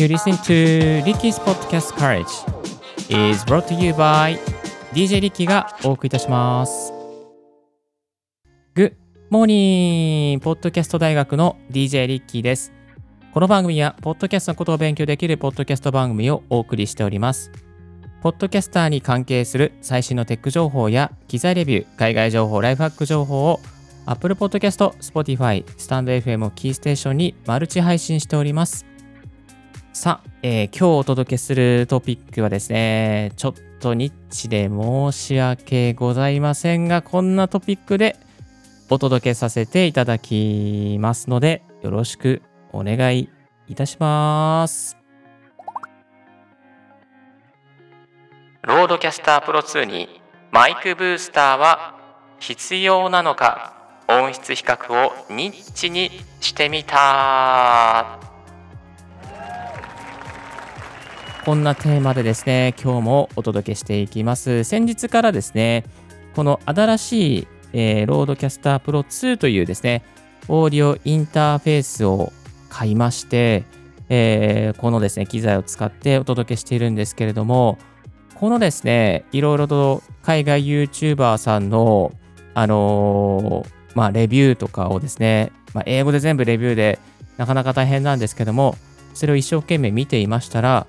You listen to Ricky's Podcast Courage is brought to you by DJ リッキーがお送りいたします。Good morning! ポッドキャスト大学の DJ リッキーです。この番組は、ポッドキャストのことを勉強できるポッドキャスト番組をお送りしております。ポッドキャスターに関係する最新のテック情報や機材レビュー、海外情報、ライフハック情報を Apple Podcast、Spotify、スタンド FM をキーステーションにマルチ配信しております。さあ、えー今日お届けするトピックはですね、ちょっとニッチで申し訳ございませんが、こんなトピックでお届けさせていただきますので、よろしくお願いいたします。ロードキャスタープロ2にマイクブースターは必要なのか音質比較をニッチにしてみたこんなテーマでですね今日もお届けしていきます。先日からですねこの新しい、えーロードキャスタープロ2というですねオーディオインターフェースを買いまして、えーこのですね機材を使ってお届けしているんですけれどもこのですね、いろいろと海外 YouTuber さんの、あのーまあ、レビューとかをですね、まあ、英語で全部レビューでなかなか大変なんですけども、それを一生懸命見ていましたら、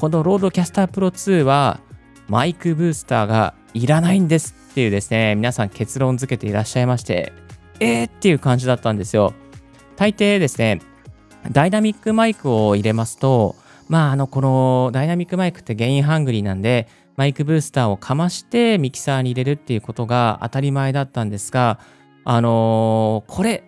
このロードキャスタープロ2はマイクブースターがいらないんですっていうですね、皆さん結論付けていらっしゃいまして、えーっていう感じだったんですよ。大抵ですね、ダイナミックマイクを入れますと、まあ、あの、このダイナミックマイクって gain hungry なんで、マイクブースターをかましてミキサーに入れるっていうことが当たり前だったんですが、あのーこれ、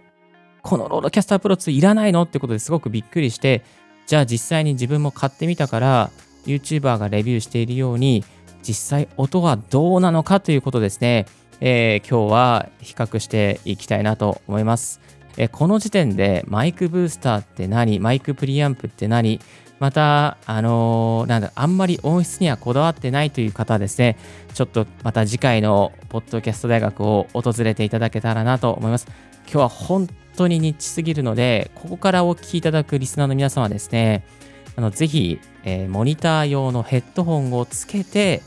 このロードキャスタープロ2いらないのってことですごくびっくりして、じゃあ実際に自分も買ってみたから、YouTuber がレビューしているように、実際音はどうなのかということですね、えー今日は比較していきたいなと思います。えこの時点でマイクブースターって何マイクプリアンプって何また、あのーなんだ、あんまり音質にはこだわってないという方はですね、ちょっとまた次回のポッドキャスト大学を訪れていただけたらなと思います。今日は本当にニッチすぎるので、ここからお聞きいただくリスナーの皆様ですね、あのぜひ、えーモニター用のヘッドホンをつけて、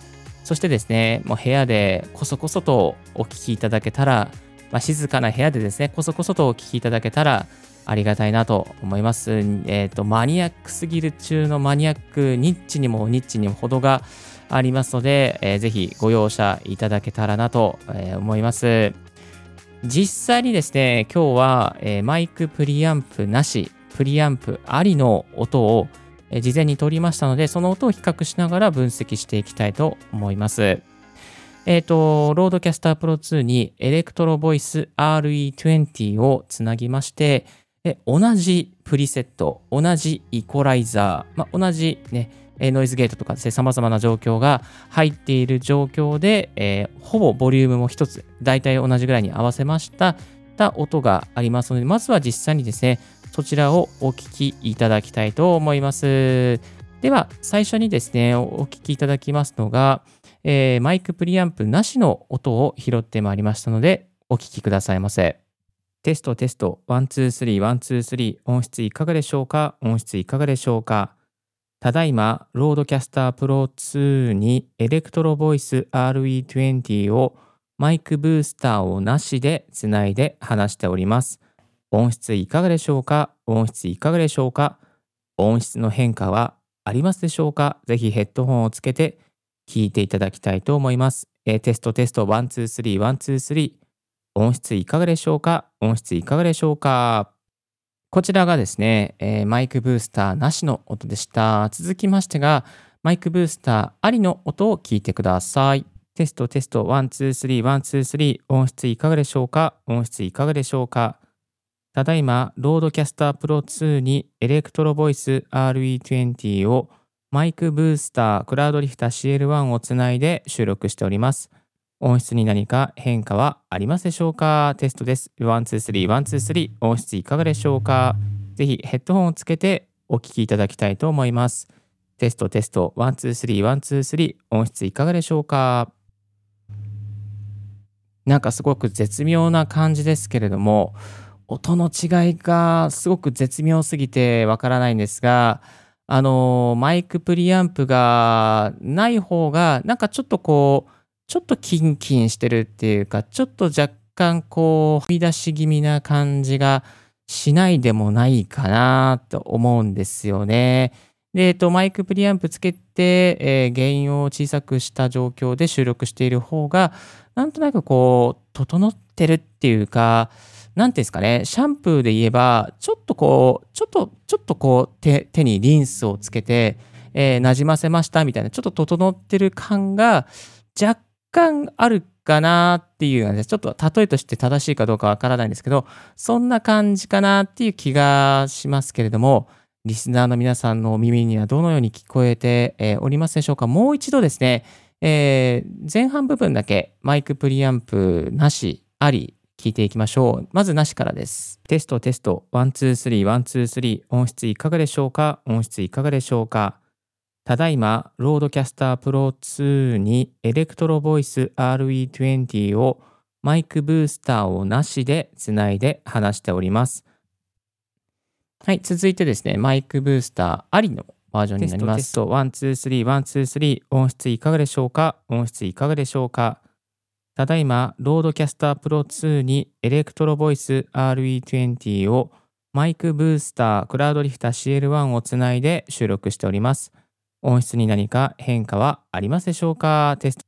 そしてですね、もう部屋でこそこそとお聞きいただけたら、まあ、静かな部屋でですね、こそこそとお聞きいただけたらありがたいなと思います。えっ、と、マニアックすぎる中のマニアック、ニッチにもニッチにも程がありますので、えーぜひご容赦いただけたらなと、思います。実際にですね、今日は、えーマイクプリアンプなし、プリアンプありの音を、事前に取りましたので、その音を比較しながら分析していきたいと思います。えっ、と、ロードキャスタープロ2にエレクトロボイス RE20 をつなぎまして、同じプリセット、同じイコライザー、まあ、同じね、ノイズゲートとかですね、様々な状況が入っている状況で、えーほぼボリュームも一つ、大体同じぐらいに合わせました、た音がありますので、まずは実際にですね、そちらをお聞きいただきたいと思います。では、最初にですね、お聞きいただきますのが、えーマイクプリアンプなしの音を拾ってまいりましたので、お聞きくださいませ。テストテスト、 one two three、one two three、音質いかがでしょうか？音質いかがでしょうか？ただいま、ロードキャスタープロ2にエレクトロボイス RE20 をマイクブースターをなしでつないで話しております。音質いかがでしょうか？音質いかがでしょうか？音質の変化はありますでしょうか？ぜひヘッドホンをつけて聞いていただきたいと思います。えーテストテスト、 one two three、one two three。音質いかがでしょうか？音質いかがでしょうか？こちらがですね、えーマイクブースターなしの音でした。続きましてが、マイクブースターありの音を聞いてください。テストテスト、 one two three、one two three。音質いかがでしょうか？音質いかがでしょうか？ただいま、 RODECaster Pro 2に Electro-Voice RE20 をマイクブースター、 Cloudlifter CL1 をつないで収録しております。音質に何か変化はありますでしょうか？テストです。 one、two、three、one、two、three。音質いかがでしょうか？ぜひヘッドホンをつけてお聞きいただきたいと思います。テスト、テスト、 one、two、three、one、two、three。音質いかがでしょうか？なんかすごく絶妙な感じですけれども、音の違いがすごく絶妙すぎてわからないんですが、あのマイクプリアンプがない方が、なんかちょっとこう、ちょっとキンキンしてるっていうか、ちょっと若干こう、踏み出し気味な感じがしないでもないかなと思うんですよね。で、えっと、マイクプリアンプつけて、えー、原因を小さくした状況で収録している方が、なんとなくこう、整ってるっていうか、なんていうんですかね、シャンプーで言えば、ちょっとこう、ちょっと、ちょっとこう、手手にリンスをつけて、えー、馴染ませましたみたいな、ちょっと整ってる感が若干あるかなっていうのは、ちょっと例えとして正しいかどうかわからないんですけど、そんな感じかなっていう気がしますけれども、リスナーの皆さんのお耳にはどのように聞こえて、えー、おりますでしょうか。もう一度ですね、えー、前半部分だけマイクプリアンプなし、あり、聞いていきましょう。まずなしからです。テストテスト、 one two three、one two three、音質いかがでしょうか？音質いかがでしょうか？ただいま、ロードキャスタープロ2にエレクトロボイス RE20 をマイクブースターをなしでつないで話しております。はい、続いてですね、マイクブースターありのバージョンになります。テスト、 one、two、three、one、two、three、音質いかがでしょうか？音質いかがでしょうか？ただいま、 RODECaster Pro 2に Electro-Voice RE20 をマイクブースター、クラウドリフター CL1 をつないで収録しております。音質に何か変化はありますでしょうか？テスト。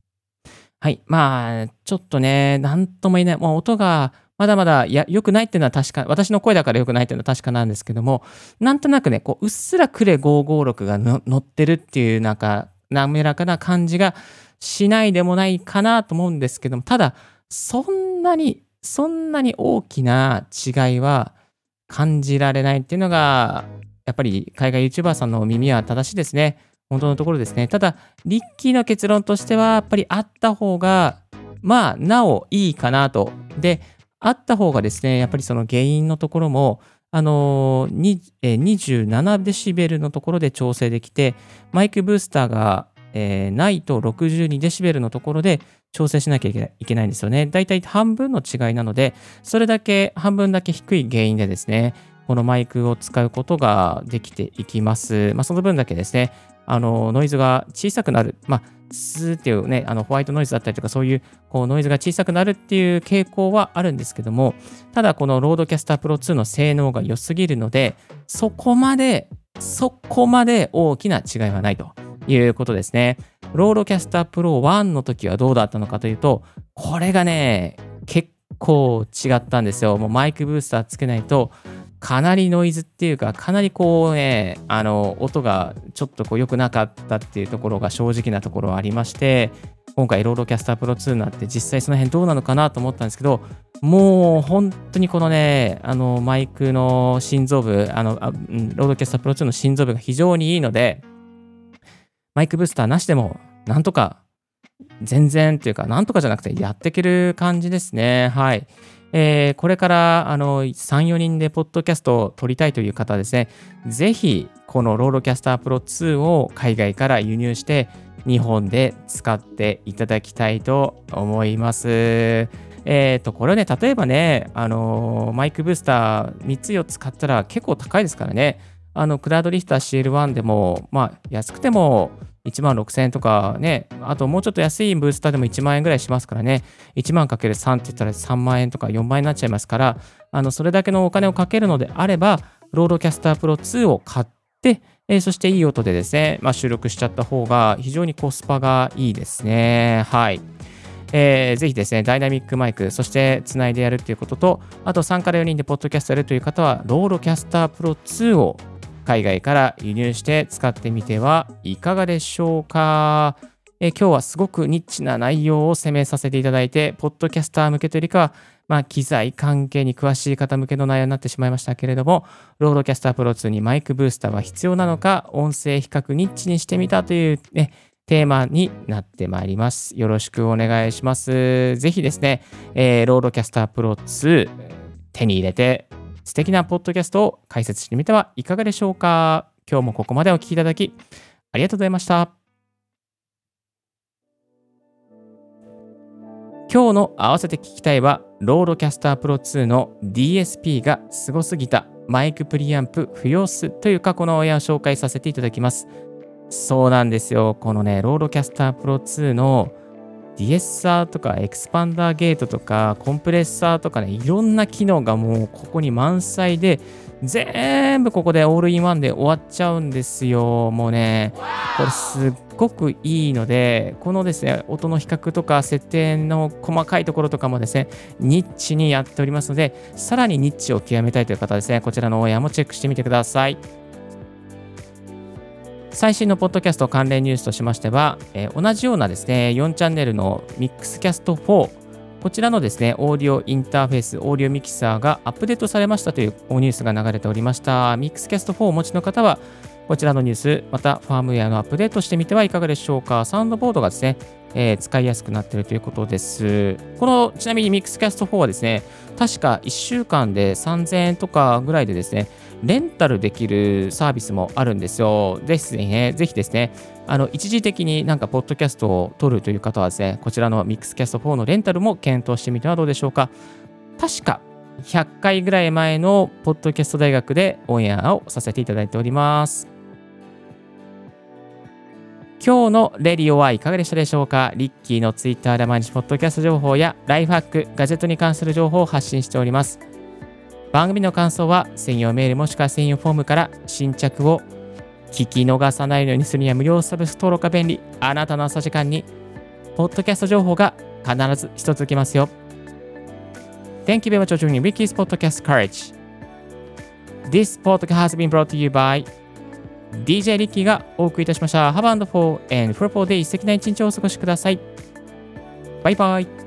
はい。まあ、ちょっとね、なんとも言えない。もう音がまだまだ良くないっていうのは確か、私の声だから良くないっていうのは確かなんですけども、なんとなくね、こううっすらクレ556が乗ってるっていう、なんか、滑らかな感じがしないでもないかなと思うんですけども、ただ、そんなに、そんなに大きな違いは感じられないっていうのが、やっぱり海外 YouTuber さんの耳は正しいですね。本当のところですね。ただ、リッキーの結論としては、やっぱりあった方が、まあ、なおいいかなと。で、あった方がですね、やっぱりその原因のところも、あのー、27デシベルのところで調整できて、マイクブースターが、えー、ないと62デシベルのところで調整しなきゃいけないんですよね。だいたい半分の違いなので、それだけ、半分だけ低いゲインでですね、このマイクを使うことができていきます。まあ、その分だけですね、あの、ノイズが小さくなる。まあ、スーっていうね、あのホワイトノイズだったりとか、そういうこうノイズが小さくなるっていう傾向はあるんですけども、ただこの RODECaster Pro 2の性能が良すぎるので、そこまで、そこまで大きな違いはないということですね。 RODECaster Pro 1の時はどうだったのかというと、これがね、結構違ったんですよ。もうマイクブースターつけないと、かなりノイズっていうか、かなりこうね、あの、音がちょっとこう良くなかったっていうところが正直なところありまして、今回 RODECaster Pro 2になって実際その辺どうなのかなと思ったんですけど、もう本当にこのね、あのマイクの心臓部、あのあ RODECaster Pro 2の心臓部が非常にいいので、マイクブースターなしでもなんとか全然っていうか、なんとかじゃなくてやっていける感じですね。はい。えー、これからあの3、4人でポッドキャストを録りたいという方はですね、ぜひこの RODECaster Pro 2を海外から輸入して日本で使っていただきたいと思います。えっ、ー、と、これね、例えばね、あのマイクブースター3つ4つ買ったら結構高いですからね、あのクラウドリフター CL1 でも、まあ、安くても1万6000円とかね、あともうちょっと安いブースターでも1万円ぐらいしますからね、1万かける3って言ったら3万円とか4万円になっちゃいますから、あのそれだけのお金をかけるのであれば、 RODECaster Pro 2を買って、えー、そしていい音でですね、まあ、収録しちゃった方が非常にコスパがいいですね。はい。えー、ぜひですね、ダイナミックマイク、そしてつないでやるっていうことと、あと3から4人でポッドキャストやるという方は、 RODECaster Pro 2を海外から輸入して使ってみてはいかがでしょうか？え今日はすごくニッチな内容を攻めさせていただいて、ポッドキャスター向けというよりかは、まあ、機材関係に詳しい方向けの内容になってしまいましたけれども、 RODECaster Pro 2にマイクブースターは必要なのか、音声比較ニッチにしてみたというね、テーマになってまいります。よろしくお願いします。ぜひですね、えー、 RODECaster Pro 2手に入れて素敵なポッドキャストを開設してみてはいかがでしょうか今日もここまでお聴きいただきありがとうございました。今日の合わせて聞きたいは、 RODECaster Pro 2の DSP がすごすぎたマイクプリアンプ不要説という過去のオンエアを紹介させていただきます。そうなんですよ。このね、 RODECaster Pro 2の de-esser とか expander gate とかコンプレッサーとかね、いろんな機能がもうここに満載で、全部ここでオールインワンで終わっちゃうんですよ。もうね、これすっごくいいので、このですね、音の比較とか設定の細かいところとかもですね、ニッチにやっておりますので、さらにニッチを極めたいという方はですね、こちらのオンエアもチェックしてみてください。最新のポッドキャスト関連ニュースとしましては、えー、同じようなですね、4チャンネルのミックスキャスト4、こちらのですね、オーディオインターフェース、オーディオミキサーがアップデートされましたというニュースが流れておりました。ミックスキャスト4をお持ちの方は、こちらのニュース、またファームウェアのアップデートしてみてはいかがでしょうか。サウンドボードがですね、えー、使いやすくなっているということです。この、ちなみにミックスキャスト4はですね、確か1週間で3000円とかぐらいでですね、レンタルできるサービスもあるんですよ。ですね、ぜひですね、あの、一時的になんか、ポッドキャストを撮るという方はですね、こちらのミックスキャスト4のレンタルも検討してみてはどうでしょうか。確か、100回ぐらい前のポッドキャスト大学でオンエアをさせていただいております。今日のレディオはいかがでしたでしょうかリッキーのツイッターで毎日ポッドキャスト情報やライフハック、ガジェットに関する情報を発信しております。番組の感想は専用メールもしくは専用フォームから新着を聞き逃さないようにするには無料サブス登録が便利。あなたの朝時間に、ポッドキャスト情報が必ず一つきますよ。Thank you very much for joining Ricky's Podcast Courage. This podcast has been brought to you by DJ リッキーがお送りいたしました。Have and for and for for day 素敵な一日をお過ごしください。バイバイ。